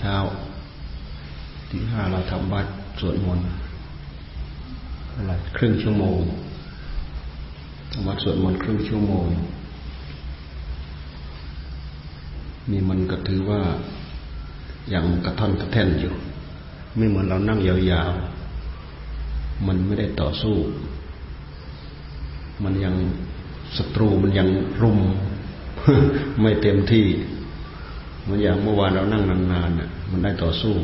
เช้าที่ห้าเราทำบัตรสวดมนต์อะไรครึ่งชั่วโมงทำบัตรสวดมนต์ครึ่งชั่วโมงนี่มันก็ถือว่าอย่างกระท่อนกระแท่นอยู่ ไม่เหมือนเรานั่งยาวๆ มันไม่ได้ต่อสู้ มันยังศัตรูมันยังรุม ไม่เต็มที่ มันอย่างเมื่อวานเรานั่งนานๆน่ะมันได้ต่อสู้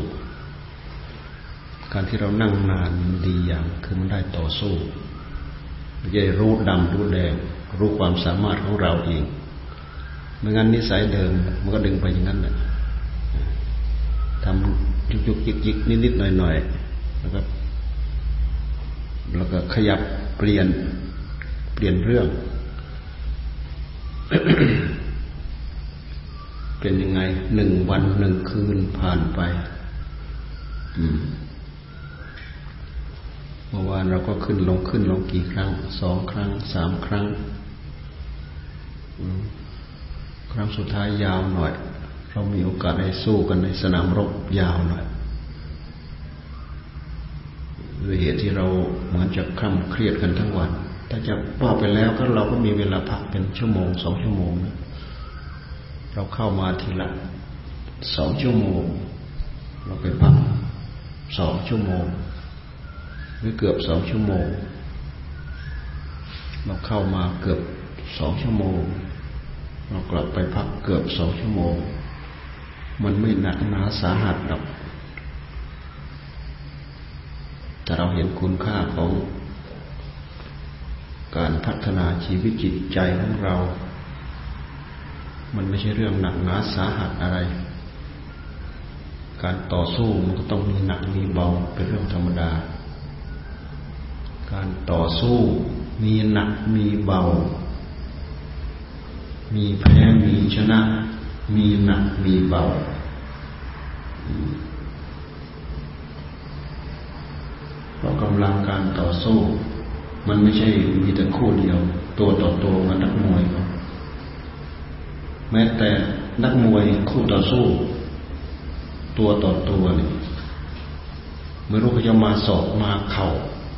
การที่เรานั่งนานมันดีอย่างคือมันได้ต่อสู้ไม่ใช่รู้ดำรู้แดง รู้ความสามารถของเราเองไม่งั้นนิสัยเดิมมันก็ดึงไปอย่างนั้นแหละทำยุกยุกยิกยิกนิดนิดหน่อยหน่อยแล้วก็แล้วก็ขยับเปลี่ยนเปลี่ยนเรื่อง เป็นยังไงหนึ่งวันหนึ่งคืนผ่านไปเมื่อวานเราก็ขึ้นลงขึ้นลงกี่ครั้งสองครั้งสามครั้งครั้งสุดท้ายยาวหน่อย เรามีโอกาสได้สู้กันในสนามรบยาวหน่อยด้วยเหตุที่เราเหมือนจะคล่ำเครียดกันทั้งวัน ถ้าจะว่าไปแล้วก็เราก็มีเวลาพักเป็นชั่วโมงสองชั่วโมงนะ เราเข้ามาทีละสองชั่วโมง เราไปพักสองชั่วโมง หรือเกือบสองชั่วโมง เราเข้ามาเกือบสองชั่วโมง เรากลับไปพักเกือบสองชั่วโมง มันไม่หนักหนาสาหัสหรอกแต่เราเห็นคุณค่าของการพัฒนาชีวิตจิตใจของเรา มันไม่ใช่เรื่องหนักหนาสาหัสอะไร การต่อสู้มันก็ต้องมีหนักมีเบาเป็นเรื่องธรรมดา การต่อสู้มีหนักมีเบา มีแพ้มีชนะ มีหนักมีเบา เพราะกำลังการต่อสู้ มันไม่ใช่มีแต่คู่เดียว ตัวต่อตัวกับนักมวย แม้แต่นักมวยคู่ต่อสู้ ตัวต่อตัวนี่ไม่รู้เขาจะมาสอบมาเข่า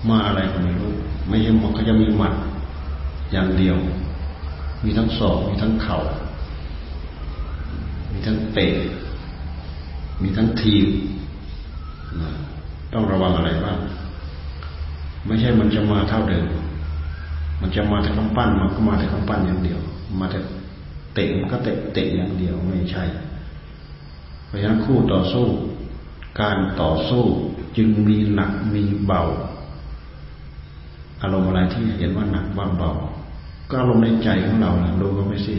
มาอะไรก็ไม่รู้ ไม่ใช่เขาจะมีหมัดอย่างเดียว มีทั้งศอกมีทั้งเข่ามีทั้งเตะมีทั้งทีมต้องระวังอะไรบ้างไม่ใช่มันจะมาเท่าเดิม มันจะมาแต่คำปั้นมันก็มาแต่คำปั้นอย่างเดียว มาแต่ เตะมันก็เตะเตะอย่างเดียวไม่ใช่ เพราะฉะนั้นคู่ต่อสู้ การต่อสู้จึงมีหนักมีเบา อารมณ์อะไรที่เห็นว่าหนักว่าเบา ก็อารมณ์ในใจของเราดูก็ไม่สิ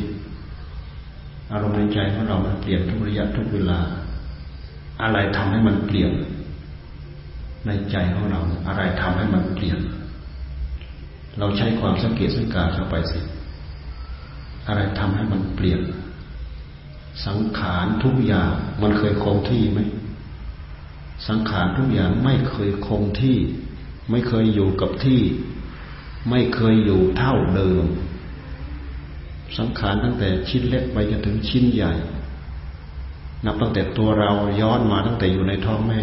อารมณ์ในใจของเรามันเปลี่ยนทุกระยะทุกเวลา อะไรทำให้มันเปลี่ยน ในใจของเรา อะไรทำให้มันเปลี่ยน เราใช้ความสังเกตสังการเข้าไปสิ อะไรทำให้มันเปลี่ยน สังขารทุกอย่างมันเคยคงที่ไหมสังขารทุกอย่างไม่เคยคงที่ ไม่เคยอยู่กับที่ ไม่เคยอยู่เท่าเดิม สังขารตั้งแต่ชิ้นเล็กไปจนถึงชิ้นใหญ่ นับตั้งแต่ตัวเราย้อนมาตั้งแต่อยู่ในท้องแม่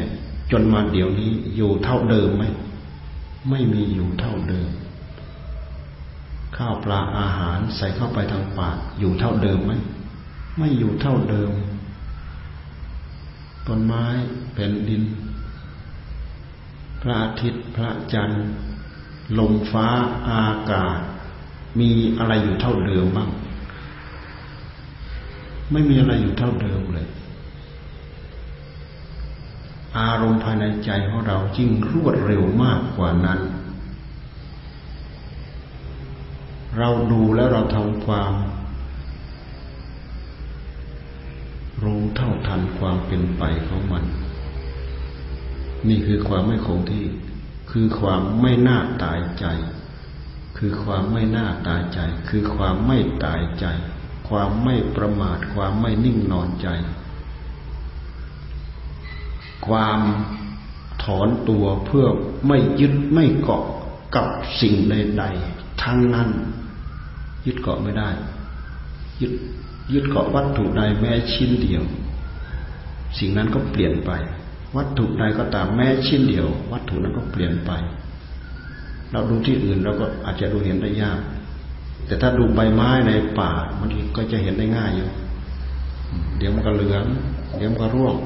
จนมาเดี๋ยวนี้อยู่เท่าเดิมไหมไม่มีอยู่เท่าเดิม ข้าวปลาอาหารใส่เข้าไปทางปากอยู่เท่าเดิมไหมไม่อยู่เท่าเดิมต้นไม้แผ่นดิน พระอาทิตย์พระจันทร์ ลมฟ้าอากาศ มีอะไรอยู่เท่าเดิมบ้าง ไม่มีอะไรอยู่เท่าเดิมเลย อารมณ์ภายในใจของเรายิ่งรวดเร็วมากกว่านั้น เราดูแล้วเราทำความ รู้เท่าทันความเป็นไปของมัน นี่คือความไม่คงที่ คือความไม่น่าตายใจ คือความไม่น่าตายใจ คือความไม่ตายใจ ความไม่ประมาท ความไม่นิ่งนอนใจ ความถอนตัวเพื่อไม่ยึดไม่เกาะกับสิ่งใดๆทั้งนั้น ยึดเกาะไม่ได้ ยึดยึดเกาะวัตถุใดแม้ชิ้นเดียว สิ่งนั้นก็เปลี่ยนไป วัตถุใดก็ตามแม้ชิ้นเดียว วัตถุนั้นก็เปลี่ยนไป เราดูที่อื่นเราก็อาจจะดูเห็นได้ยาก แต่ถ้าดูใบไม้ในป่ามันก็จะเห็นได้ง่ายอยู่ เดี๋ยวมันก็เหลือง เดี๋ยวมันก็ร่วง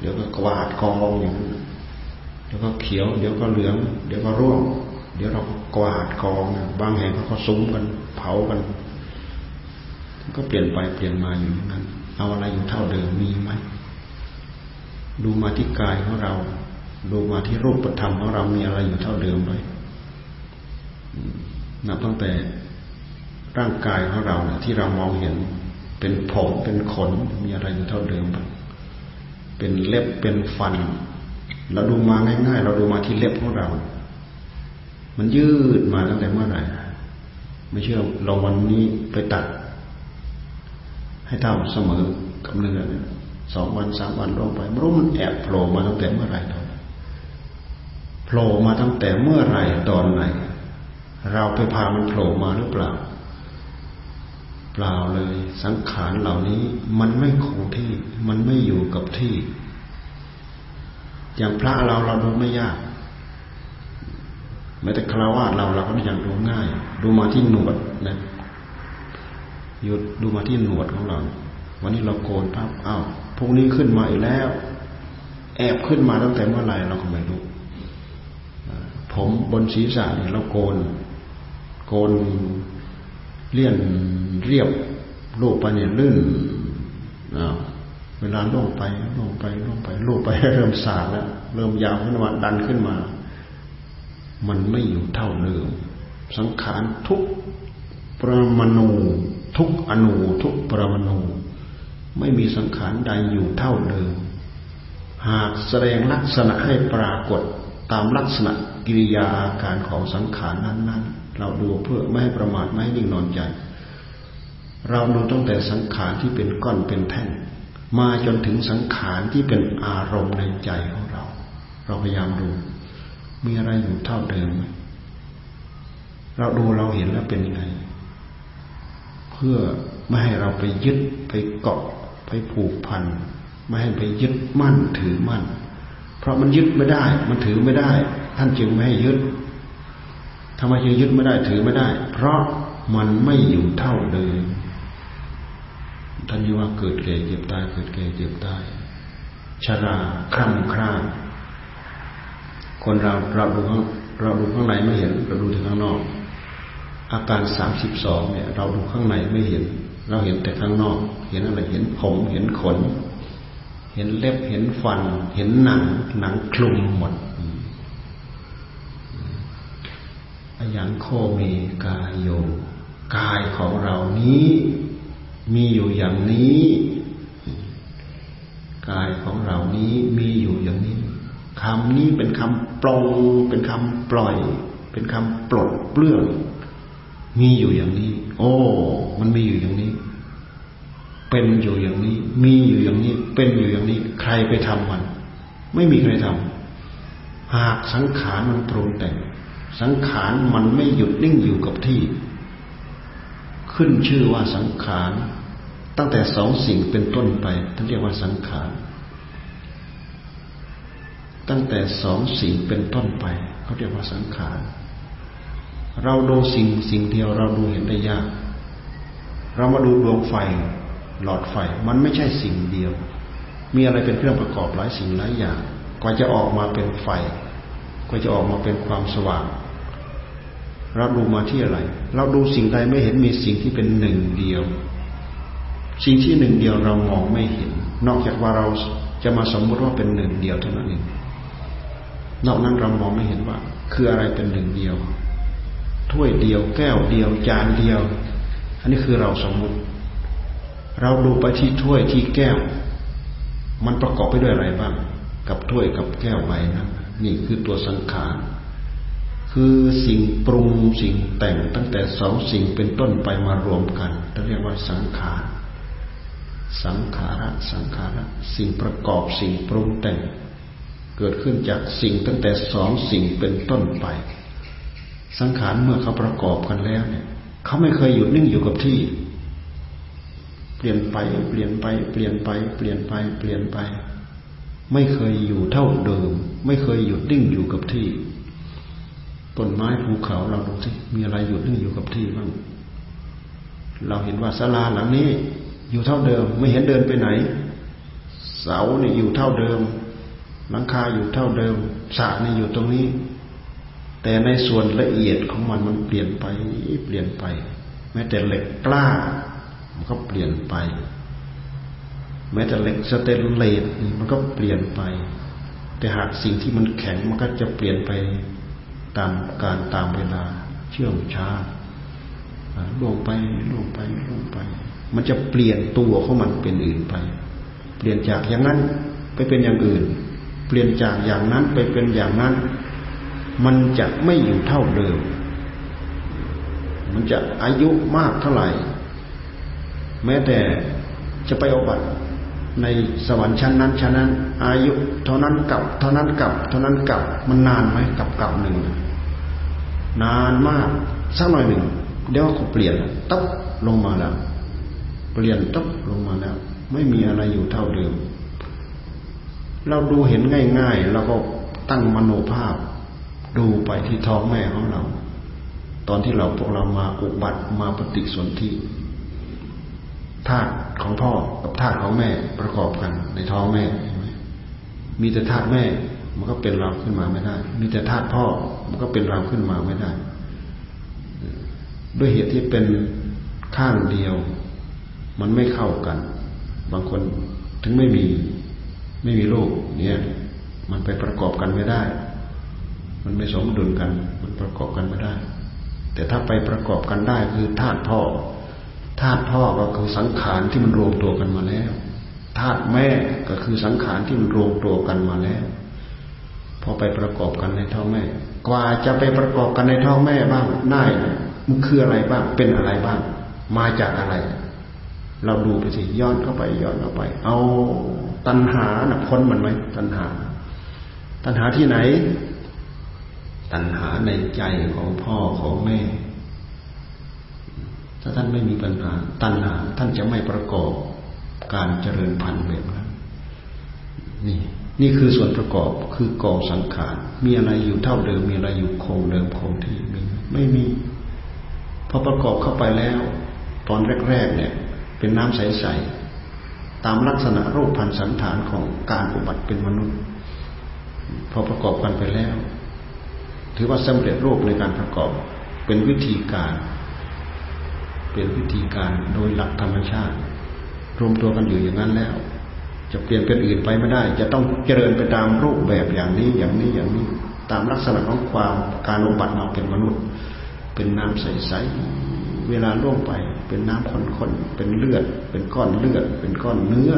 เดี๋ยวก็กวาดกองอย่างนี้เดี๋ยวก็เขียว เดี๋ยวก็เหลือง เดี๋ยวก็ร่วง เดี๋ยวเรากวาดกองบางแห่งเขาก็ซุ้มกัน เผากัน ก็เปลี่ยนไปเปลี่ยนมาอยู่นั้น เอาอะไรอยู่เท่าเดิมมีไหมดูมาที่กายของเรา ดูมาที่รูปธรรมของเรามีอะไรอยู่เท่าเดิมไหมนับตั้งแต่ร่างกายของเราที่เรามองเห็น เป็นผมเป็นขนมีอะไรอยู่เท่าเดิมบ้างเป็นเล็บเป็นฟัน เราดูมาง่ายๆ เราดูมาที่เล็บของเรา มันยืดมาตั้งแต่เมื่อไหร่ไม่เชื่อเราวันนี้ไปตัด ให้เท่าเสมอกับเนื้อสองวันสามวันลงไปไม่รู้มันแอบโผล่มาตั้งแต่เมื่อไหร่ตอนโผล่มาตั้งแต่เมื่อไหร่ตอนไหน เราไปพามันโผล่มาหรือเปล่า เปล่าเลย สังขารเหล่านี้ มันไม่คงที่ มันไม่อยู่กับที่ อย่างพระเราเราดูไม่ยาก ม้แต่คราวาสเราเราก็ยังดูง่าย ดูมาที่หนวดนะหยุดดูมาที่หนวดของเรา วันนี้เราโกนภาพอ้าวพวกนี้ขึ้นมาอีกแล้ว แอบขึ้นมาตั้งแต่เมื่อไหร่เราก็ไม่รู้ผมบนศีรษะเนี่ยเราโกน โกนเลี่ยนเรียบลูกไปเนี่ยลื่นอ้าวเวลาลงไปลงไปลงไปลูกไปเริ่มสาแล้วเริ่มยาวขึ้นมาดันขึ้นมา มันไม่อยู่เท่าเดิม สังขารทุกประมาณูทุกอนูทุกประมาณูไม่มีสังขารใดอยู่เท่าเดิม หากแสดงลักษณะให้ปรากฏตามลักษณะกิริยาอาการของสังขารนั้น ๆ เราดูเพื่อไม่ให้ประมาทไม่ให้นิ่งนอนใจ เราดูตั้งแต่สังขารที่เป็นก้อนเป็นแท่ง มาจนถึงสังขารที่เป็นอารมณ์ในใจของเรา เราพยายามดู มีอะไรอยู่เท่าเดิมไหมเราดูเราเห็นแล้วเป็นยังไง เพื่อไม่ให้เราไปยึดไปเกาะไปผูกพัน ไม่ให้ไปยึดมั่นถือมั่น เพราะมันยึดไม่ได้ มันถือไม่ได้ ท่านจึงไม่ให้ยึดทำไมจึงยึดไม่ได้ถือไม่ได้ เพราะมันไม่อยู่เท่าเดิมท่านว่าเกิดแก่เจ็บตายเกิดแก่เจ็บตายชราคร่ำคร่า คนเราเราดูข้างเราดูข้างในไม่เห็นเราดูแต่ข้างนอก อาการสามสิบสองเนี่ย เราดูข้างในไม่เห็น เราเห็นแต่ข้างนอก เห็นอะไรเห็นผมเห็นขน เห็นเล็บเห็นฟัน เห็นหนังหนังคลุมหมดอยังโคเมกายโยกายของเรานี้มีอยู่อย่างนี้ กายของเรานี้มีอยู่อย่างนี้คำนี้เป็นคำ ปลงเป็นคำปล่อย เป็นคำปลดเปลื้องมีอยู่อย่างนี้ โอ้ มันมีอยู่อย่างนี้ เป็นอยู่อย่างนี้ มีอยู่อย่างนี้ เป็นอยู่อย่างนี้ ใครไปทำมัน ไม่มีใครทำหากสังขารมันปรุงแต่ง สังขารมันไม่หยุดนิ่งอยู่กับที่ ขึ้นชื่อว่าสังขาร ตั้งแต่สองสิ่งเป็นต้นไปท่านเรียกว่าสังขาร ตั้งแต่สองสิ่งเป็นต้นไปเขาเรียกว่าสังขารเราดูสิ่งสิ่งเดียวเราดูเห็นได้ยาก เรามาดูดวงไฟ หลอดไฟ มันไม่ใช่สิ่งเดียว มีอะไรเป็นเครื่องประกอบหลายสิ่งหลายอย่างกว่าจะออกมาเป็นไฟกว่าจะออกมาเป็นความสว่าง เราดูมาที่อะไร เราดูสิ่งใดไม่เห็นมีสิ่งที่เป็นหนึ่งเดียว สิ่งที่หนึ่งเดียวเรามองไม่เห็น นอกจากว่าเราจะมาสมมติว่าเป็นหนึ่งเดียวเท่านั้นเอง นอกนั้นเรามองไม่เห็นว่า คืออะไรเป็นหนึ่งเดียว ถ้วยเดียว แก้วเดียว จานเดียว อันนี้คือเราสมมติ เราดูไปที่ถ้วยที่แก้ว มันประกอบไปด้วยอะไรบ้าง กับถ้วยกับแก้วใบนั้นนี่คือตัวสังขารคือสิ่งปรุงสิ่งแต่งตั้งแต่สองสิ่งเป็นต้นไปมารวมกันเรียกว่าสังขารสังขาระสังขาระสิ่งประกอบสิ่งปรุงแต่ง เกิดขึ้นจากสิ่งตั้งแต่สองสิ่งเป็นต้นไป สังขารเมื่อเขาประกอบกันแล้วเนี่ย เขาไม่เคยหยุดนิ่งอยู่กับที่ เปลี่ยนไปเปลี่ยนไป เปลี่ยนไป เปลี่ยนไป เปลี่ยนไป ไม่เคยอยู่เท่าเดิม ไม่เคยหยุดนิ่งอยู่กับที่ต้นไม้ภูเขาเราดูสิมีอะไรหยุดนิ่งอยู่กับที่บ้างเราเห็นว่าศาลาหลังนี้ อยู่เท่าเดิม ไม่เห็นเดินไปไหน เสาเนี่ยอยู่เท่าเดิม หลังคาอยู่เท่าเดิมสระนี่อยู่ตรงนี้ แต่ในส่วนละเอียดของมันมันเปลี่ยนไปเปลี่ยนไป แม้แต่เหล็กกล้า มันก็เปลี่ยนไป แม้แต่เหล็กสเตนเลสมันก็เปลี่ยนไป แต่หากสิ่งที่มันแข็งมันก็จะเปลี่ยนไปตามการตามเวลาเชื่อมช้าล่วงไปล่วงไปล่วงไป มันจะเปลี่ยนตัวของมันเป็นอื่นไป เปลี่ยนจากอย่างนั้นไปเป็นอย่างอื่น เปลี่ยนจากอย่างนั้นไปเป็นอย่างนั้น มันจะไม่อยู่เท่าเดิม มันจะอายุมากเท่าไหร่ แม้แต่จะไปอบัติในสวรรค์ชั้นนั้นชั้นนั้น อายุเท่านั้นกับ เท่านั้นกับ เท่านั้นกับ มันนานไหมกับกับหนึ่งนานมากสักหน่อยหนึ่งเดี๋ยวก็เปลี่ยนตับลงมาแล้ว เปลี่ยนตับลงมาแล้ว ไม่มีอะไรอยู่เท่าเดิม เราดูเห็นง่ายๆเราก็ตั้งมโนภาพ ดูไปที่ท้องแม่ของเรา ตอนที่เราพวกเรามาอุบัติมาปฏิสนธิธาตุของพ่อกับธาตุของแม่ประกอบกัน ในท้องแม่มีแต่ธาตุแม่มันก็เป็นเราขึ้นมาไม่ได้ มีแต่ธาตุพ่อมันก็เป็นเราขึ้นมาไม่ได้ ด้วยเหตุที่เป็นข้างเดียว มันไม่เข้ากัน บางคนถึงไม่มี ไม่มีลูกเนี่ยมันไปประกอบกันไม่ได้ มันไม่สมดุลกัน มันประกอบกันไม่ได้ แต่ถ้าไปประกอบกันได้คือธาตุพ่อธาตุพ่อก็คือสังขารที่มันรวมตัวกันมาแล้วธาตุแม่ก็คือสังขารที่มันรวมตัวกันมาแล้ว พอไปประกอบกันในท้องแม่ กว่าจะไปประกอบกันในท้องแม่บ้างได้มันคืออะไรบ้างเป็นอะไรบ้าง มาจากอะไร เราดูไปสิย้อนเข้าไปย้อนเข้าไป เอาตัณหาหนะพ้นมันไหมตัณหา ตัณหาที่ไหน ตัณหาในใจของพ่อของแม่ ถ้าท่านไม่มีปัญหา ตัณหาท่านจะไม่ประกอบการเจริญพันธุ์แบบนั้นนี่นี่คือส่วนประกอบคือกองสังขารมีอะไรอยู่เท่าเดิม มีอะไรอยู่คงเดิมคงที่มีไม่มีพอประกอบเข้าไปแล้ว ตอนแรกๆเนี่ย เป็นน้ำใสๆตามลักษณะรูปพันธสันฐานของการอุบัติเป็นมนุษย์ พอประกอบกันไปแล้ว ถือว่าสำเร็จรูปในการประกอบเป็นวิธีการ เป็นวิธีการโดยหลักธรรมชาติ รวมตัวกันอยู่อย่างนั้นแล้ว จะเปลี่ยนเป็นอื่นไปไม่ได้ จะต้องเจริญไปตามรูปแบบอย่างนี้อย่างนี้อย่างนี้ ตามลักษณะของความการอุบัติมาเป็นมนุษย์ เป็นน้ำใสๆเวลาล่วงไป เป็นน้ำข้นๆ เป็นเลือด เป็นก้อนเลือด เป็นก้อนเนื้อ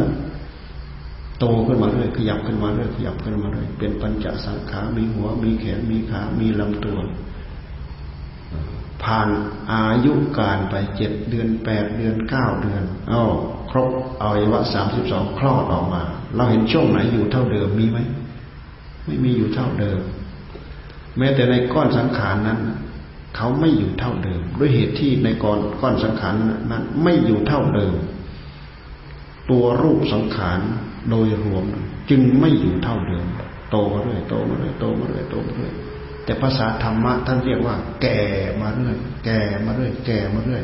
โตขึ้นมาเรื่อย ขยับขึ้นมาเรื่อย ขยับขึ้นมาเรื่อย เป็นปัญจสังขา มีหัว มีแขน มีขา มีลำตัว ผ่านอายุการไปเจ็ดเดือนแปดเดือนเก้าเดือนอ้า ครบอวัยวะสามสิบสองคลอดออกมา เราเห็นช่วงไหนอยู่เท่าเดิมมีไหม ไม่มีอยู่เท่าเดิม แม้แต่ในก้อนสังขารนั้น เขาไม่อยู่เท่าเดิม ด้วยเหตุที่ในก้อนก้อนสังขารนั้น ไม่อยู่เท่าเดิม ตัวรูปสังขารโดยรวมจึงไม่อยู่เท่าเดิม โตมาเรื่อยโตมาเรื่อยโตมาเรื่อยโตมาเรื่อยแต่ภาษาธรรมะท่านเรียกว่า แก่มาเรื่อยแก่มาเรื่อยแก่มาเรื่อย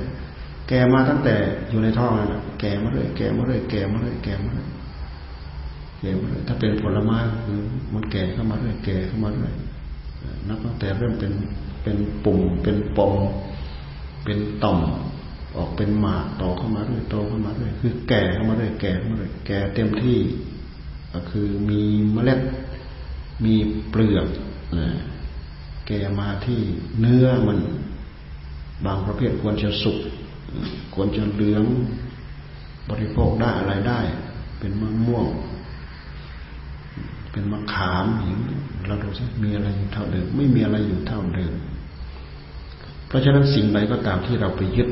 แก่มาตั้งแต่อยู่ในท้องนั่นแหละแก่มาเรื่อยแก่มาเรื่อยแก่มาเรื่อยแก่มาเรื่อยแก่มาเรื่อยถ้าเป็นผลไม้คือมันแก่เข้ามาเรื่อยแก่เข้ามาเรื่อยนับตั้งแต่เริ่มเป็น เป็นปุ่ม เป็นปม เป็นต่อม ออกเป็นหมากต่อเข้ามาเรื่อยโตเข้ามาเรื่อยคือแก่เข้ามาเรื่อยแก่เข้ามาเรื่อยแก่เต็มที่ ก็คือมีเมล็ดมีเปลือกแก่มาที่เนื้อมัน บางประเภทควรจะสุกควรจะเหลืองบริโภคได้อะไรได้ เป็นมะม่วง เป็นมะขามหิงเราดูสิมีอะไรอยู่เท่าเดิม ไม่มีอะไรอยู่เท่าเดิม เพราะฉะนั้นสิ่งใดก็ตามที่เราไปยึด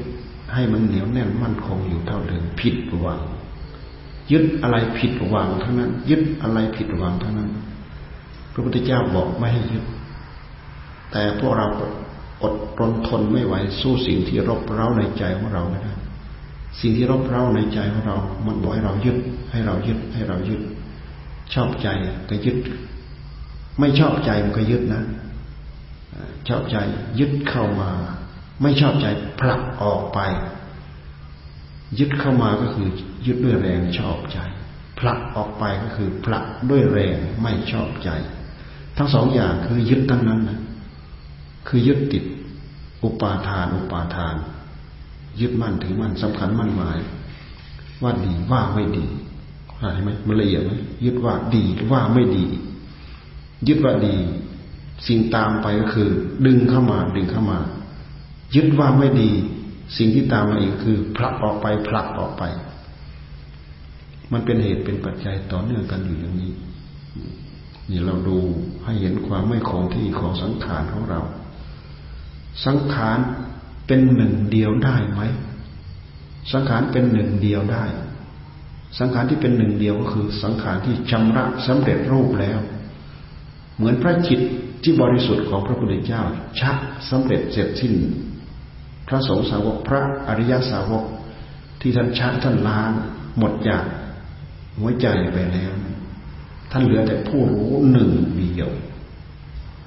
ให้มันเหนียวแน่นมั่นคงอยู่เท่าเดิมผิดหวัง ยึดอะไรผิดหวังทั้งนั้น ยึดอะไรผิดหวังทั้งนั้น พระพุทธเจ้าบอกไม่ให้ยึด แต่พวกเราอดทนทนไม่ไหวสู้สิ่งที่รบเร้าในใจของเราไม่ได้สิ่งที่รบเร้าในใจของเรา มันบอกให้เรายึด ให้เรายึด ให้เรายึด ชอบใจก็ยึด ไม่ชอบใจมันก็ยึดนะ ชอบใจยึดเข้ามา ไม่ชอบใจผลักออกไป ยึดเข้ามาก็คือ ยึดด้วยแรงชอบใจผลักออกไปก็คือผลักด้วยแรงไม่ชอบใจ ทั้งสองอย่างคือยึดทั้งนั้นนะคือยึดติด อุปาทาน อุปาทาน ยึดมั่นถือมั่นสำคัญมั่นหมาย ว่าดีว่าไม่ดีเห็นไหมมันละเอียดไหมยึดว่าดีว่าไม่ดี ยึดว่าดี สิ่งตามไปก็คือ ดึงเข้ามาดึงเข้ามา ยึดว่าไม่ดี สิ่งที่ตามมาอีกคือผลักออกไปผลักออกไป มันเป็นเหตุเป็นปัจจัยต่อเนื่องกันอยู่อย่างนี้ นี่เราดูให้เห็นความไม่คงที่ของสังขารของเรา สังขารเป็นหนึ่งเดียวได้ไหม สังขารเป็นหนึ่งเดียวได้ สังขารที่เป็นหนึ่งเดียวก็คือ สังขารที่ชำระสำเร็จรูปแล้ว เหมือนพระจิต ที่บริสุทธิ์ของพระพุทธเจ้า ชักสำเร็จเสร็จสิ้น พระสงฆ์สาวกพระอริยสาวก ที่ท่านชักท่านล้างหมดจากหัวใจไปแล้ว ท่านเหลือแต่ผู้รู้หนึ่งเดียว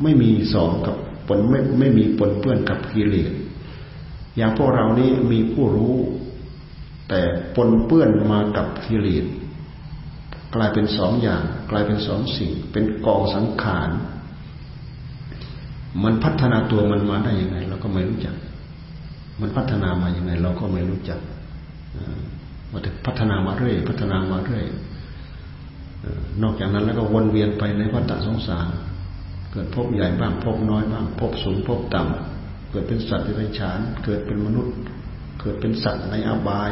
ไม่มีสองกับปนไม่ไม่มีปนเปื้อนกับกิเลสอย่างพวกเรานี้มีผู้รู้ แต่ปนเปื้อนมากับกิเลสกลายเป็นสองอย่าง กลายเป็นสองสิ่ง เป็นกองสังขาร มันพัฒนาตัวมันมาได้ยังไง เราก็ไม่รู้จัก มันพัฒนามาอย่างไง เราก็ไม่รู้จักว่าแต่พัฒนามาเรื่อยพัฒนามาเรื่อยนอกจากนั้นแล้วก็วนเวียนไปในวัฏสงสาร เกิดพบใหญ่บ้างพบน้อยบ้างพบสูงพบต่ำเกิดเป็นสัตว์ในไรฉาน เกิดเป็นมนุษย์ เกิดเป็นสัตว์ในอบาย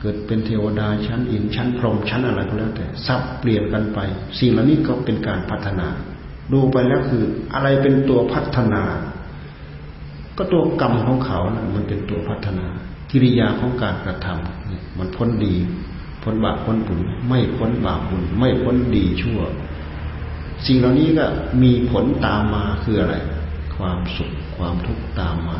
เกิดเป็นเทวดาชั้นอินชั้นพรหมชั้นอะไรก็แล้วแต่สับเปลี่ยนกันไป สิ่งเหล่านี้ก็เป็นการพัฒนา ดูไปแล้วคือ อะไรเป็นตัวพัฒนา ก็ตัวกรรมของเขานะมันเป็นตัวพัฒนา กิริยาของการกระทำมันพ้นดีพ้นบาปพ้นบุญไม่พ้นบาปบุญไม่พ้นดีชั่ว สิ่งเหล่านี้ก็มีผลตามมาคืออะไร ความสุขความทุกข์ตามมา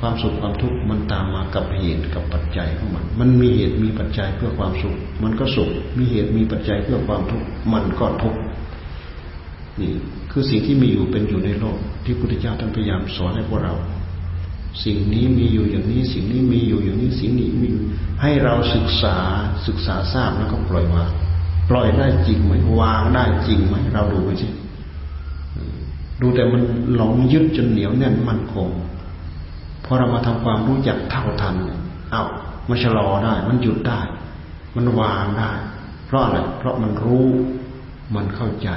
ความสุขความทุกข์มันตามมากับเหตุกับปัจจัยของมัน มันมีเหตุมีปัจจัยเพื่อความสุข มันก็สุข มีเหตุมีปัจจัยเพื่อความทุกข์มันก็ทุกข์ นี่คือสิ่งที่มีอยู่เป็นอยู่ในโลก ที่พุทธเจ้าท่านพยายามสอนให้พวกเรา สิ่งนี้มีอยู่อย่างนี้ สิ่งนี้มีอยู่อย่างนี้สิ่งนี้มีอยู่ให้เราศึกษาศึกษาทราบแล้วก็ปล่อยวางปล่อยได้จริงไหมวางได้จริงไหมเราดูไปสิดูแต่มันหลงยึดจนเหนียวแน่นมั่นคงพอเรามาทำความรู้จักเท่าทันเอา้ามันชะลอได้ มันหยุดได้ มันวางได้ เพราะอะไรเพราะมันรู้มันเข้าใจ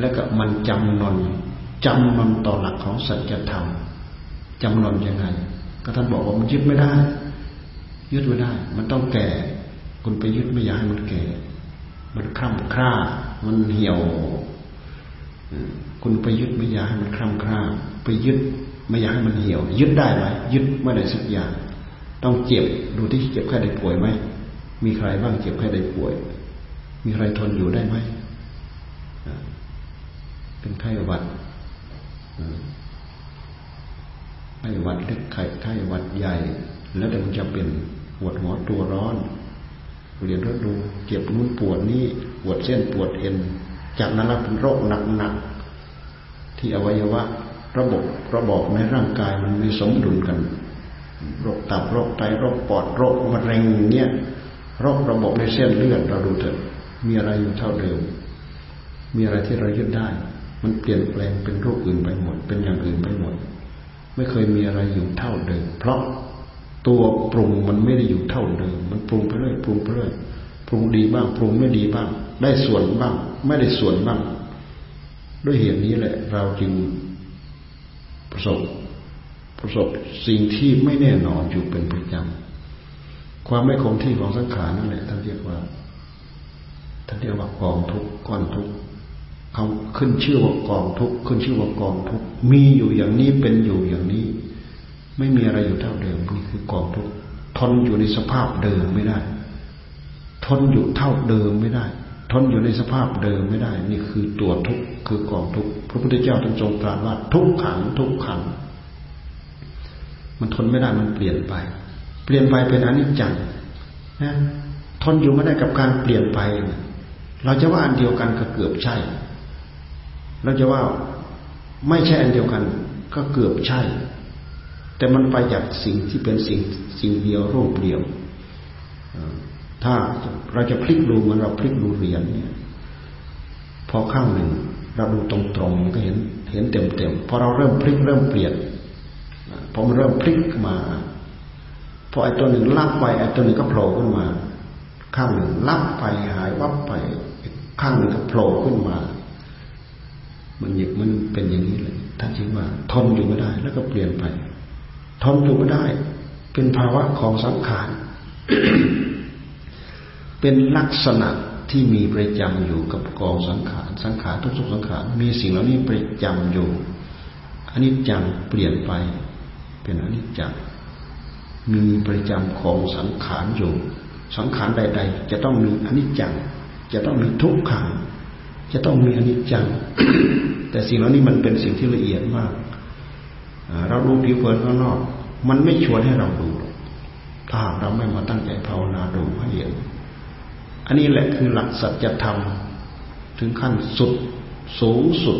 และก็มันจำนนจำนนต่อหลักของสัจธรรมจำนนยังไง ก็ท่านบอกว่ามันยึดไม่ได้ ยึดไม่ได้ มันต้องแก่ คุณไปยึดไม่อยากให้มันแก่ มันคร่ำคร่า มันเหี่ยว คุณไปยึดไม่อยากให้มันคล่ำคร่า ไปยึดไม่อยากให้มันเหี่ยว ยึดได้ไหมยึดเมื่อใดสักอย่าง ต้องเจ็บ ดูที่เจ็บแค่ได้ป่วยไหม มีใครบ้างเจ็บแค่ได้ป่วย มีใครทนอยู่ได้ไหม เป็นไข้หวัดไข้หวัดเล็กไข้ไข้หวัดใหญ่ แล้วเดี๋ยวมันจะเป็นปวดหัวตัวร้อนเรียนรู้ดูเจ็บนู้นปวดนี้ปวดเส้นปวดเอ็น จากนั้นเป็นโรคหนักๆที่อวัยวะ ระบบระบบในร่างกายมันไมีสมดุลกัน โรคตับโรคไตโรคปอดโรคมะเร็งเนี่ยโรคระบบในเส้นเลือดเราดูเถอะมีอะไรอยู่เท่าเดิม มีอะไรที่เรายึดได้ มันเปลี่ยนแปลงเป็นโรคอื่นไปหมด เป็นอย่างอื่นไปหมด ไม่เคยมีอะไรอยู่เท่าเดิม เพราะตัวปรุงมันไม่ได้อยู่เท่าเดิม มันปรุงไปเรื่อยปรุงไปเรื่อยปรุงดีบ้าง ปรุงไม่ดีบ้าง ได้ส่วนบ้าง ไม่ได้ส่วนบ้าง ด้วยเหตุนี้แหละ เราจึงประสบประสบสิ่งที่ไม่แน่นอนอยู่เป็นประจำความไม่คงที่ของสังขารนั่นแหละท่านเรียกว่าท่านเรียกว่ากองทุกก้อนทุก เขาขึ้นชื่อว่ากองทุกขึ้นชื่อว่ากองทุกมีอยู่อย่างนี้เป็นอยู่อย่างนี้ ไม่มีอะไรอยู่เท่าเดิมนี่คือกองทุกทนอยู่ในสภาพเดิมไม่ได้ ทนอยู่เท่าเดิมไม่ได้ ทนอยู่ในสภาพเดิมไม่ได้ นี่คือตัวทุกข์คือกองทุกข์พระพุทธเจ้าท่านทรงตรัสว่าทุกขังทุกขัง มันทนไม่ได้มันเปลี่ยนไป เปลี่ยนไปเป็นอนิจจังนะทนอยู่ไม่ได้กับการเปลี่ยนไป เราจะว่าอันเดียวกันก็เกือบใช่ เราจะว่าไม่ใช่อันเดียวกัน ก็เกือบใช่ แต่มันไปจากสิ่งที่เป็นสิ่งสิ่งเดียวรูปเดียว ถ้าเราจะพลิกดูมันเราพลิกดูเหรียญเนี่ย พอข้างหนึ่งเราดูตรงๆก็เห็นเห็นเต็มๆพอเราเริ่มพลิกเริ่มเปลี่ยนพอมันเริ่มพลิกมาพอไอ้ตัวหนึ่งลับไปไอ้ตัวหนึ่งก็โผล่ขึ้นมา ข้างหนึ่งลับไปหายวับไป ข้างหนึ่งก็โผล่ขึ้นมา มันอย่างมันเป็นอย่างนี้เลยท่านจึงว่าทนอยู่ไม่ได้ แล้วก็เปลี่ยนไป ทนอยู่ไม่ได้ เป็นภาวะของสังขาร เป็นลักษณะที่มีประจำอยู่กับกองสังขาร สังขารทุกสุขสังขาร มีสิ่งเหล่านี้ประจำอยู่อันนี้จังเปลี่ยนไป เป็นอนิจจังมีประจำของสังขารอยู่ สังขารใด ๆ จะต้องมีอนิจจังจะต้องมีทุกขัง จะต้องมีอนิจจัง แต่สิ่งเหล่านี้มันเป็นสิ่งที่ละเอียดมาก เราดูผิวเผินข้างนอก มันไม่ชวนให้เราดูถ้าหากเราไม่มาตั้งใจภาวนาดูให้เห็นอันนี้แหละคือหลักสัจธรรม ถึงขั้นสุดสูงสุด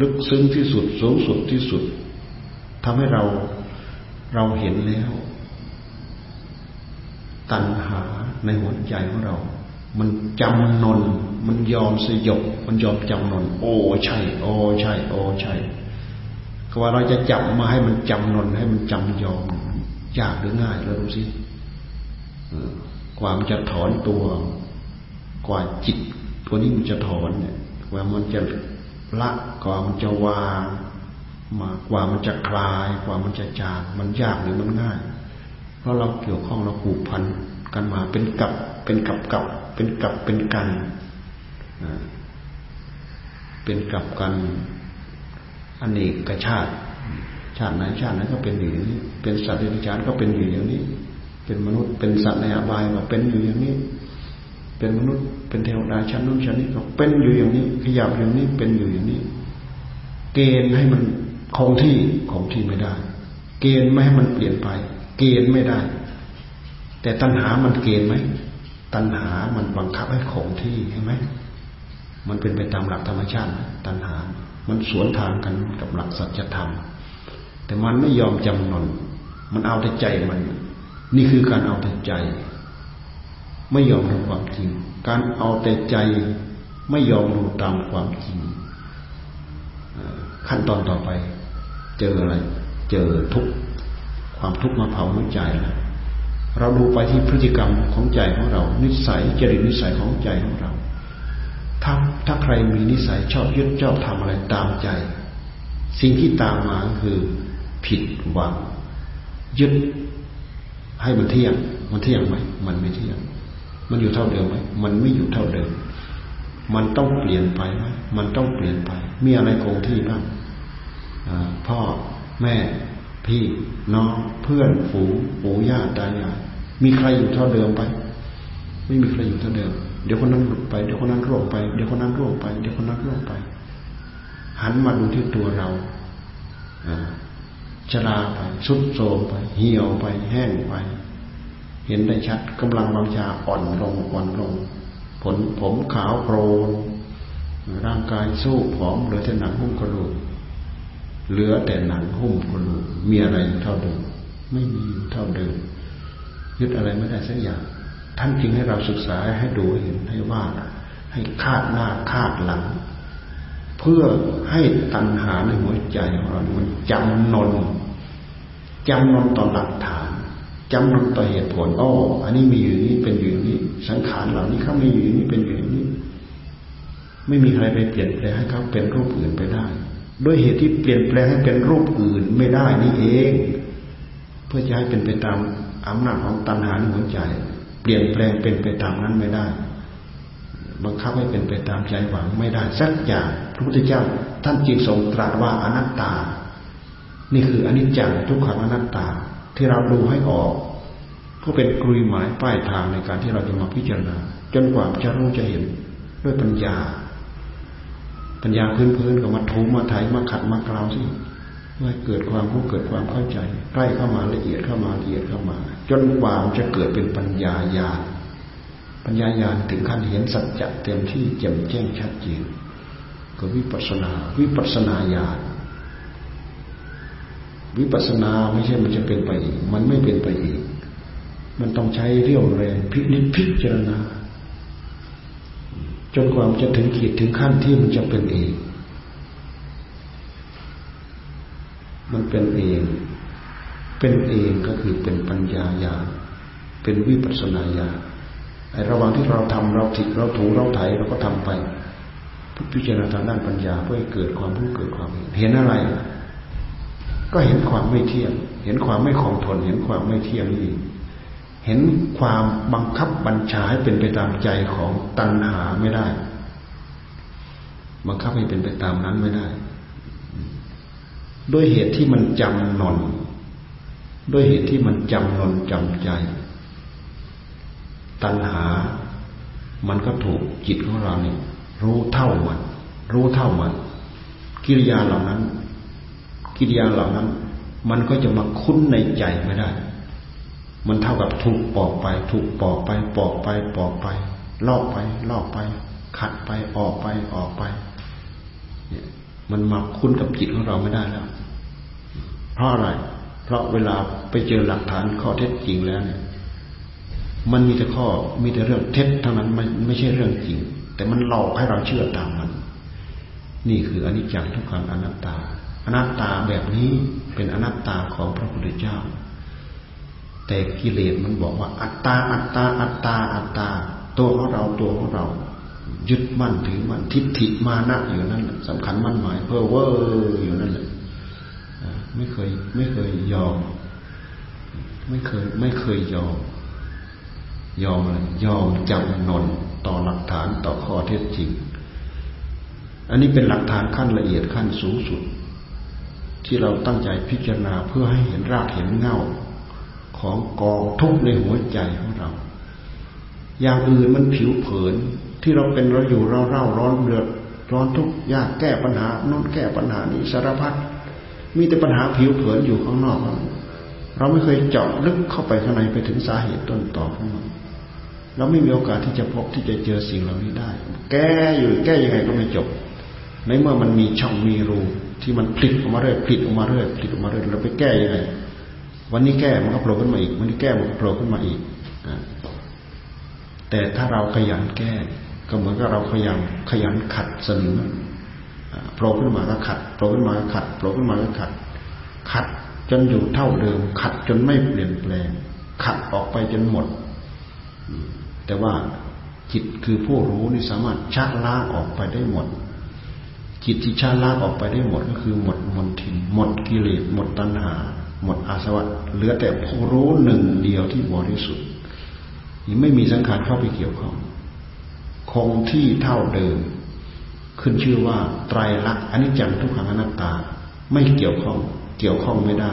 ลึกซึ้งที่สุด สูงสุดที่สุดทำให้เราเราเห็นแล้ว ตัณหาในหัวใจของเรา มันจำนน มันยอมสยบ มันยอมจำนน โอ้ใช่ โอ้ใช่ โอ้ใช่ก็ว่าเราจะจับมาให้มันจำนน ให้มันจำยอมยากหรือง่ายเราดูสิกว่ามันจะถอนตัว กว่าจิต ตัวนี้มันจะถอนเนี่ยกว่ามันจะละกว่ามันจะวางมากว่ามันจะคลาย กว่ามันจะจางมันยากหรือมันง่าย เพราะเราเกี่ยวข้องเราผูกพันกันมาเป็นกับเป็นกับกับเป็นกับเป็นกัน เป็นกับกันอันนี้กชาติ ชาติไหนชาตินั้นก็เป็นอยู่อย่างนี้ เป็นสัตว์เดรัจฉานก็เป็นอยู่อย่างนี้ เป็นมนุษย์เป็นสัตว์ในอบายก็เป็นอยู่อย่างนี้ เป็นมนุษย์เป็นเทวดาชั้นนู้นชั้นนี้ก็เป็นอยู่อย่างนี้ ขยับอย่างนี้เป็นอยู่อย่างนี้ เกณฑ์ให้มันคงที่คงที่ไม่ได้ เกณฑ์ไม่ให้มันเปลี่ยนไป เกณฑ์ไม่ได้ แต่ตัณหามันเกณฑ์ไหมตัณหามันบังคับให้คงที่ใช่ไหม มันเป็นไปตามหลักธรรมชาติ ตัณหา มันสวนทางกันกับหลักสัจธรรม แต่มันไม่ยอมจำนน มันเอาแต่ใจมัน นี่คือการเอาแต่ใจ ไม่ยอมรู้ความจริง การเอาแต่ใจไม่ยอมรู้ตามความจริง ขั้นตอนต่อไป เจออะไร เจอทุกความทุกข์มาเผาหัวใจแล้วเราดูไปที่พฤติกรรมของใจของเรา นิสัยจริตนิสัยของใจของเรา ถ้าถ้าใครมีนิสัยชอบยึดชอบทำอะไรตามใจ สิ่งที่ตามมาคือผิดหวัง ยึดให้มันเที่ยง มันเที่ยงไหมมันไม่เที่ยง มันอยู่เท่าเดิมไหมมันไม่อยู่เท่าเดิม มันต้องเปลี่ยนไปไหมมันต้องเปลี่ยนไป มีอะไรคงที่บ้างพ่อแม่พี่น้องเพื่อนฝูงปู่ย่าตายายมีใครอยู่เท่าเดิมไป ไม่มีใครอยู่เท่าเดิม เดี๋ยวคนนั้นหลุดไป เดี๋ยวคนนั้นร่วงไป เดี๋ยวคนนั้นร่วงไป เดี๋ยวคนนั้นร่วงไป หันมาดูที่ตัวเราชราไปสุดโทรมไป เหี่ยวไป แห้งไป เห็นได้ชัดกำลังวังชาอ่อนลงอ่อนลง ผลผมขาวโปรนร่างกายสู้ผอมเหลือแต่หนังหุ้มกระดูกเหลือแต่หนังหุ้มกระดูกมีอะไรเท่าเดิม ไม่มีเท่าเดิมยึดอะไรไม่ได้สักอย่าง ท่านจริงให้เราศึกษาให้ดูเห็นให้ว่าให้คาดหน้าคาดหลัง เพื่อให้ตัณหาในหัวใจของเรามันจำนนจำนนต่อหลักฐานจำนนต่อเหตุผลอ๋ออันนี้มีอยู่นี้เป็นอยู่นี้ สังขารเหล่านี้เขามีอยู่นี้เป็นอยู่นี้ ไม่มีใครไปเปลี่ยนแปลงให้เขาเป็นรูปอื่นไปได้ ด้วยเหตุที่เปลี่ยนแปลงให้เป็นรูปอื่นไม่ได้นี่เอง เพื่อจะให้เป็นไปตามอำนาจของตัณหาในหัวใจ เปลี่ยนแปลงเป็นไปตามนั้นไม่ได้ บังคับให้เป็นไปตามใจหวังไม่ได้สักอย่างพระพุทธเจ้าท่านจึงทรงตรัสว่าอนัตตา นี่คืออนิจจังทุกขังอนัตตาที่เราดูให้ออกก็เป็นกลุยหมายป้ายทางในการที่เราจะมาพิจารณา จนกว่าจะรู้จะเห็นด้วยปัญญา ปัญญาพื้นๆก็มาถูมาไถมาขัดมากราวสิ พื่อให้เกิดความรู้เกิดความเข้าใจ ใกล้เข้ามาละเอียดเข้ามาละเอียดเข้ามา จนกว่ามจะเกิดเป็นปัญญาญาณปัญญาญาณถึงขั้นเห็นสัจจะเต็มที่แจ่มแจ้งชัดเจนก็วิปัสนา วิปัสนาญาณวิปัสนาไม่ใช่มันจะเป็นไปอีก มันไม่เป็นไปอีก มันต้องใช้เรี่ยวแรงพิจิตพิจารณาจนความจะถึงขีดถึงขั้นที่มันจะเป็นเอง มันเป็นเอง เป็นเองก็คือเป็นปัญญาญาเป็นวิปัสนาญาไอระหว่างที่เราทำเราถิเราถูเราไถเราก็ทำไปพิจารณาทางด้านปัญญาเพื่อให้เกิดความรู้เกิดความเห็นอะไร ก็เห็นความไม่เที่ยง เห็นความไม่คงทน เห็นความไม่เที่ยงนี่เห็นความบังคับบัญชาให้เป็นไปตามใจของตัณหาไม่ได้ บังคับให้เป็นไปตามนั้นไม่ได้ ด้วยเหตุที่มันจำนน ด้วยเหตุที่มันจำนนจำใจ ตัณหา มันก็ถูกจิตของเราเนี่ยรู้เท่ามัน รู้เท่ามัน กิริยาเหล่านั้น กิริยาเหล่านั้น มันก็จะมาคุ้นในใจไม่ได้ มันเท่ากับถูกปอกไป ถูกปอกไป ปอกไป ปอกไป ลอกไป ลอกไป ขัดไป ออกไป ออกไป มันมาคุ้นกับจิตของเราไม่ได้แล้ว เพราะอะไร เพราะเวลาไปเจอหลักฐานข้อเท็จจริงแล้วเนี่ยมันมีแต่ข้อมีแต่เรื่องเท็จเท่านั้นไม่ไม่ใช่เรื่องจริง แต่มันหลอกให้เราเชื่อตามมัน นี่คืออนิจจังทุกขังอนัตตา อนัตตาแบบนี้เป็นอนัตตาของพระพุทธเจ้า แต่กิเลสมันบอกว่าอัตตาอัตตาอัตตาอัตตา ตัวของเราตัวของเรา ยึดมั่นถือมั่นทิฏฐิมานะอยู่นั่นสำคัญมั่นหมายเพ้อเวอร์อยู่นั่นแหละไม่เคย ไม่เคยยอม ไม่เคย ไม่เคยยอม ยอมอะไรยอมจำนนต่อหลักฐานต่อข้อเท็จจริง อันนี้เป็นหลักฐานขั้นละเอียดขั้นสูงสุด ที่เราตั้งใจพิจารณาเพื่อให้เห็นรากเห็นเงาของกองทุกข์ในหัวใจของเรา อย่างอื่นมันผิวเผิน ที่เราเป็นเราอยู่เราเร่าร้อนเดือดร้อนทุกยากแก้ปัญหาโน้นแก้ปัญหานี้สารพัดมีแต่ปัญหาผิวเผินอยู่ข้างนอกเราไม่เคยเจาะลึกเข้าไปข้างในไปถึงสาเหตุต้นตอของมันเราไม่มีโอกาสที่จะพบที่จะเจอสิ่งเหล่านี้ได้ แก้อยู่แก้ยังไงก็ไม่จบ ในเมื่อมันมีช่องมีรูที่มันผลิตออกมาเรื่อยผลิตออกมาเรื่อยผลิตออกมาเรื่อยเราไปแก้ยังไงวันนี้แก้มันก็โผล่ขึ้นมาอีก วันนี้แก้มันก็โผล่ขึ้นมาอีกแต่ถ้าเราขยันแก้ ก็เหมือนกับเราพยายามขยันขัดสนิมโผล่ขึ้นมาก็ขัดโผล่ขึ้นมาก็ขัดโผล่ขึ้นมาก็ขัด ขัดจนอยู่เท่าเดิม ขัดจนไม่เปลี่ยนแปลง ขัดออกไปจนหมด แต่ว่าจิตคือผู้รู้นี่สามารถชักล้างออกไปได้หมด จิตที่ชักล้างออกไปได้หมดก็คือหมดมนทินหมดกิเลสหมดตัณหา หมดอาสวะเหลือแต่ผู้รู้หนึ่งเดียวที่บริสุทธิ์ไม่มีสังขารเข้าไปเกี่ยวข้อง คงที่เท่าเดิม ขึ้นชื่อว่าไตรลักษณ์อนิจจังทุกขังอนัตตา ไม่เกี่ยวข้อง เกี่ยวข้องไม่ได้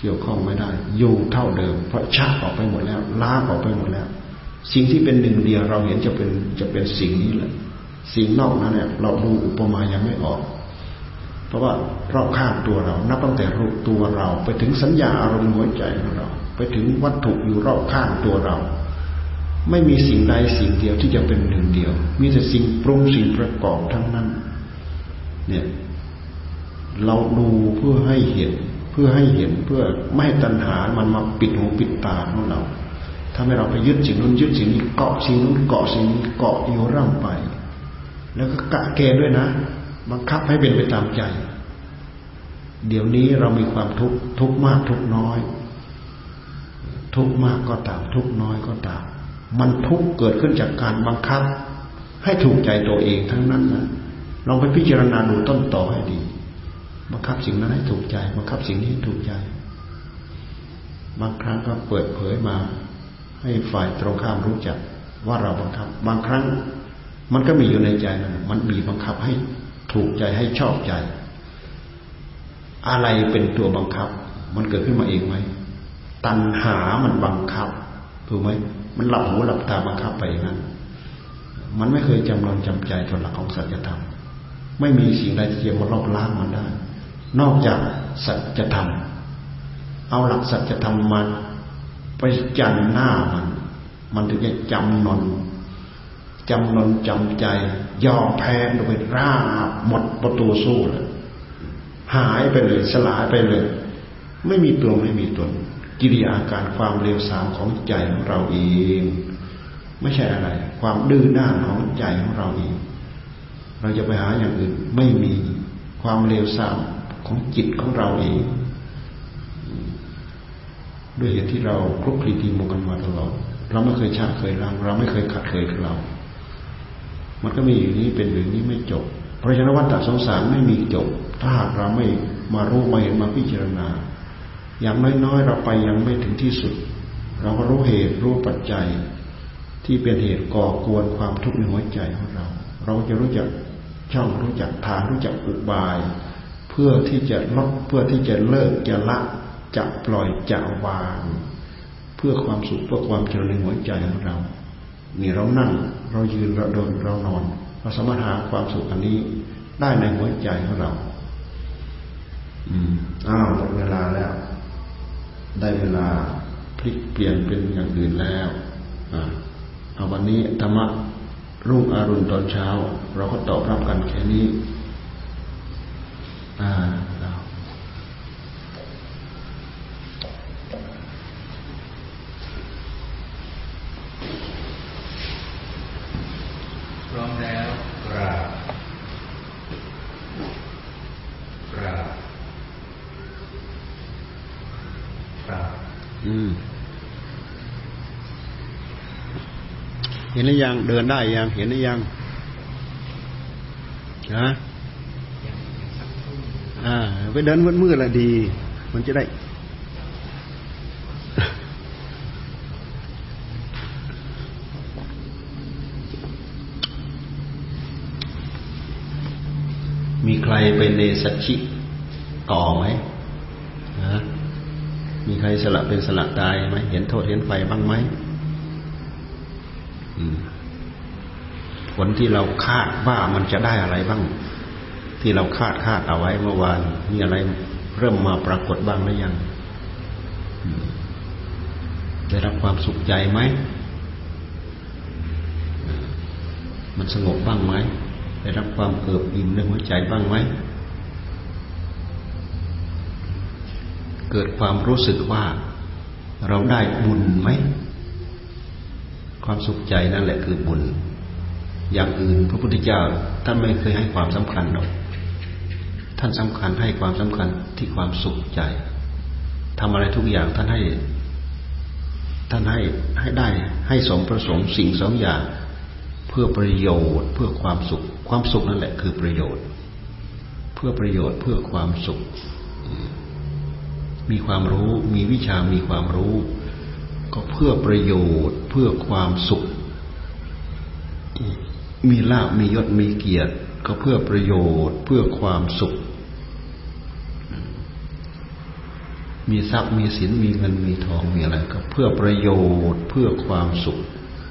เกี่ยวข้องไม่ได้ อยู่เท่าเดิม เพราะชักออกไปหมดแล้วล้าออกไปหมดแล้ว สิ่งที่เป็นหนึ่งเดียวเราเห็นจะเป็นจะเป็นสิ่งนี้แหละ สิ่งนอกนั้นเนี่ยเราดูอุปมายังไม่ออกเพราะว่ารอบข้างตัวเรา นับตั้งแต่รูปตัวเรา ไปถึงสัญญาอารมณ์หัวใจของเรา ไปถึงวัตถุอยู่รอบข้างตัวเรา ไม่มีสิ่งใดสิ่งเดียวที่จะเป็นหนึ่งเดียว มีแต่สิ่งปรุงสิ่งประกอบทั้งนั้น เนี่ย เราดูเพื่อให้เห็น เพื่อให้เห็นเพื่อไม่ให้ตัณหามันมาปิดหูปิดตาของเราถ้าให้เราไปยึดสิ่งนู้นยึดสิ่งนี้เกาะสิ่งนู้นเกาะสิ่งนี้เกาะอยู่ร่างไป แล้วก็กะเกณฑ์ด้วยนะ บังคับให้เป็นไปตามใจ เดี๋ยวนี้เรามีความทุกข์ทุกมากทุกน้อย ทุกมากก็ตามทุกน้อยก็ตาม มันทุกเกิดขึ้นจากการบังคับ ให้ถูกใจตัวเองทั้งนั้นนะลองไปพิจารณาดูต้นต่อให้ดี บังคับสิ่งนั้นให้ถูกใจ บังคับสิ่งนี้ให้ถูกใจ บางครั้งก็เปิดเผยมา ให้ฝ่ายตรงข้ามรู้จักว่าเราบังคับ บางครั้งมันก็มีอยู่ในใจนะมันมีบังคับให้ถูกใจให้ชอบใจ อะไรเป็นตัวบังคับ มันเกิดขึ้นมาเองไหม ตัณหามันบังคับ ถูกไหม มันหลับหูหลับตาบังคับไปอย่างนั้น มันไม่เคยจำนนจำใจต่อหลักของสัจธรรม ไม่มีสิ่งใดที่จะมาลบล้างมันได้ นอกจากสัจธรรม เอาหลักสัจธรรมมาไปจันหน้ามัน มันถึงจะจำนนจำนนจำใจ ยอมแพ้โดยราบหมดประตูสู้เลยหายไปเลย สลายไปเลย ไม่มีตัวไม่มีตน กิริยาการความเร็วสามของใจของเราเอง ไม่ใช่อะไร ความดื้อด้านของใจของเราเอง เราจะไปหาอย่างอื่นไม่มีความเร็วสามของจิตของเราเอง ด้วยเหตุที่เราคลุกคลีตีโมกันมาตลอดเราไม่เคยชาเคยรังเราไม่เคยขัดเคยเรา มันก็มีอย่างนี้เป็นอย่างนี้ไม่จบ เพราะฉะนั้นวัฏสงสารไม่มีจบ ถ้าหากเราไม่มารู้มาเห็นมาพิจารณา อย่างน้อยๆ เราไปยังไม่ถึงที่สุด เราก็รู้เหตุรู้ปัจจัย ที่เป็นเหตุก่อกวนความทุกข์ในหัวใจของเรา เราจะรู้จักช่องรู้จักทางรู้จักอุบาย เพื่อที่จะลดเพื่อที่จะเลิกจะละจะปล่อยจะวาง เพื่อความสุขเพื่อความเจริญในหัวใจของเรา นี่เรานั่งเรายืนเราเดินเรานอน เราสามารถหาความสุขอันนี้ได้ในหัวใจของเรา อืมอ้าวหมดเวลาแล้ว ได้เวลาพลิกเปลี่ยนเป็นอย่างอื่นแล้วเอาวันนี้ธรรมะรุ่งอรุณตอนเช้า เราก็ตอบรับกันแค่นี้อ่า เห็นหรือยัง เดินได้ยัง เห็นหรือยังฮะอ่า ไปเดินมืดๆละดี มันจะได้ มีใครไปในสัจฉิต่อไหมฮะมีใครสละเป็นสละตายไหม เห็นโทษเห็นไฟบ้างไหม ผลที่เราคาดว่ามันจะได้อะไรบ้าง ที่เราคาดคาดเอาไว้เมื่อวานมีอะไรเริ่มมาปรากฏบ้างหรือยังได้รับความสุขใจไหม มันสงบบ้างไหม ได้รับความเอิบอิ่มในหัวใจบ้างไหม เกิดความรู้สึกว่า เราได้บุญไหม ความสุขใจนั่นแหละคือบุญ อย่างอื่นพระพุทธเจ้าท่านไม่เคยให้ความสำคัญหรอก ท่านสำคัญให้ความสำคัญที่ความสุขใจทำอะไรทุกอย่างท่านให้ ท่านให้ให้ได้ให้สมประสงค์สิ่งสองอย่าง เพื่อประโยชน์เพื่อความสุข ความสุขนั่นแหละคือประโยชน์ เพื่อประโยชน์เพื่อความสุข มีความรู้มีวิชามีความรู้ ก็เพื่อประโยชน์เพื่อความสุข มีลาบมียศมีเกียรติ ก็เพื่อประโยชน์เพื่อความสุข มีทรัพย์มีสินมีเงินมีทองมีอะไรก็เพื่อประโยชน์เพื่อความสุข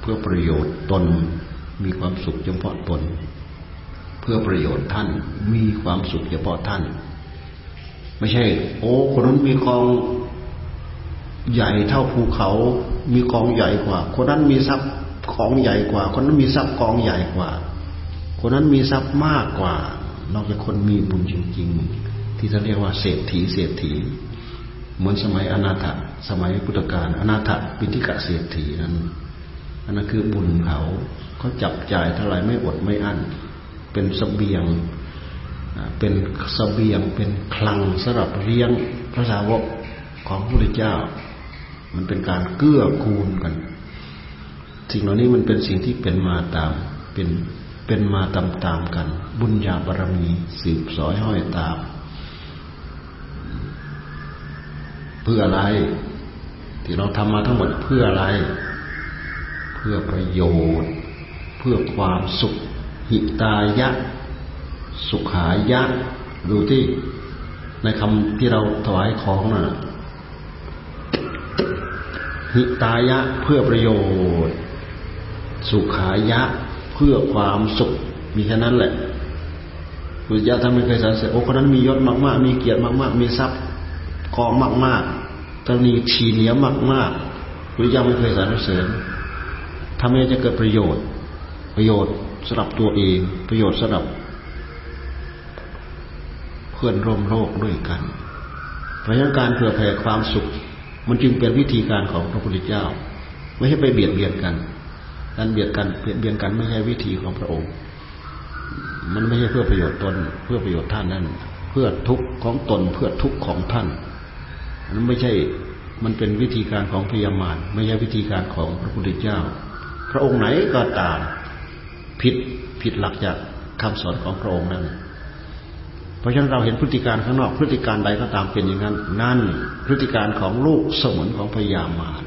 เพื่อประโยชน์ตน มีความสุขเฉพาะตน เพื่อประโยชน์ท่านมีความสุขเฉพาะท่าน ไม่ใช่ โอ้คนนั้นมีกอง ใหญ่เท่าภูเขา มีกองใหญ่กว่า คนนั้นมีทรัพย์ของใหญ่กว่า คนนั้นมีทรัพย์กองใหญ่กว่า คนนั้นมีทรัพย์มากกว่า นอกจากคนมีบุญจริง ๆ ที่จะเรียกว่าเศรษฐีเศรษฐี เหมือนสมัยอนาถสมัยพุทธกาลอนาถปิฎกเศรษฐีนั้นอันนั้นคือบุญเขาเขาจับจ่ายเท่าไรไม่อดไม่อั้นเป็นสเสบียงเป็นสเสบียงเป็นคลังสำหรับเลี้ยงพระสาวกของพระพุทธเจ้า มันเป็นการเกื้อกูลกัน สิ่งเหล่านี้มันเป็นสิ่งที่เป็นมาตามเป็นเป็นมาตามตามกัน บุญญาบารมีสืบสอยห้อยตาม เพื่ออะไร ที่เราทำมาทั้งหมดเพื่ออะไร เพื่อประโยชน์ เพื่อความสุข หิตายะ สุขายะ ดูที่ในคำที่เราถวายของนะ่ะ หิตายะเพื่อประโยชน์ สุขายะเพื่อความสุข มีแค่นั้นแหละพุทธเจ้าท่านไม่เคยสรรเสริญโอ้คนนั้นมียศมากๆ มีเกียรติมากๆ มีทรัพย์กองมากๆตอนนี้ทีเหนียวมากๆพุทธเจ้าไม่เคยสรรเสริญทำให้จะเกิดประโยชน์ ประโยชน์สำหรับตัวเอง ประโยชน์สำหรับ เพื่อนร่วมโลกด้วยกันเพราะฉะนั้นการเผื่อแผ่ความสุข มันจึงเป็นวิธีการของพระพุทธเจ้า ไม่ใช่ไปเบียดเบียนกัน การเบียดกันเบียดเบียนกันไม่ใช่วิธีของพระองค์ มันไม่ใช่เพื่อประโยชน์ตน เพื่อประโยชน์ท่านนั่นเพื่อทุกข์ของตนเพื่อทุกข์ของท่านมันไม่ใช่มันเป็นวิธีการของพยามารไม่ใช่วิธีการของพระพุทธเจ้า พระองค์ไหนก็ตามผิดผิดหลักจากคำสอนของพระองค์นั้น ราะฉะนั้นเราเห็นพฤติการข้างนอก พฤติการใดก็ตามเป็นอย่างนั้น นั่น พฤติการของลูกสมุนของพยามาร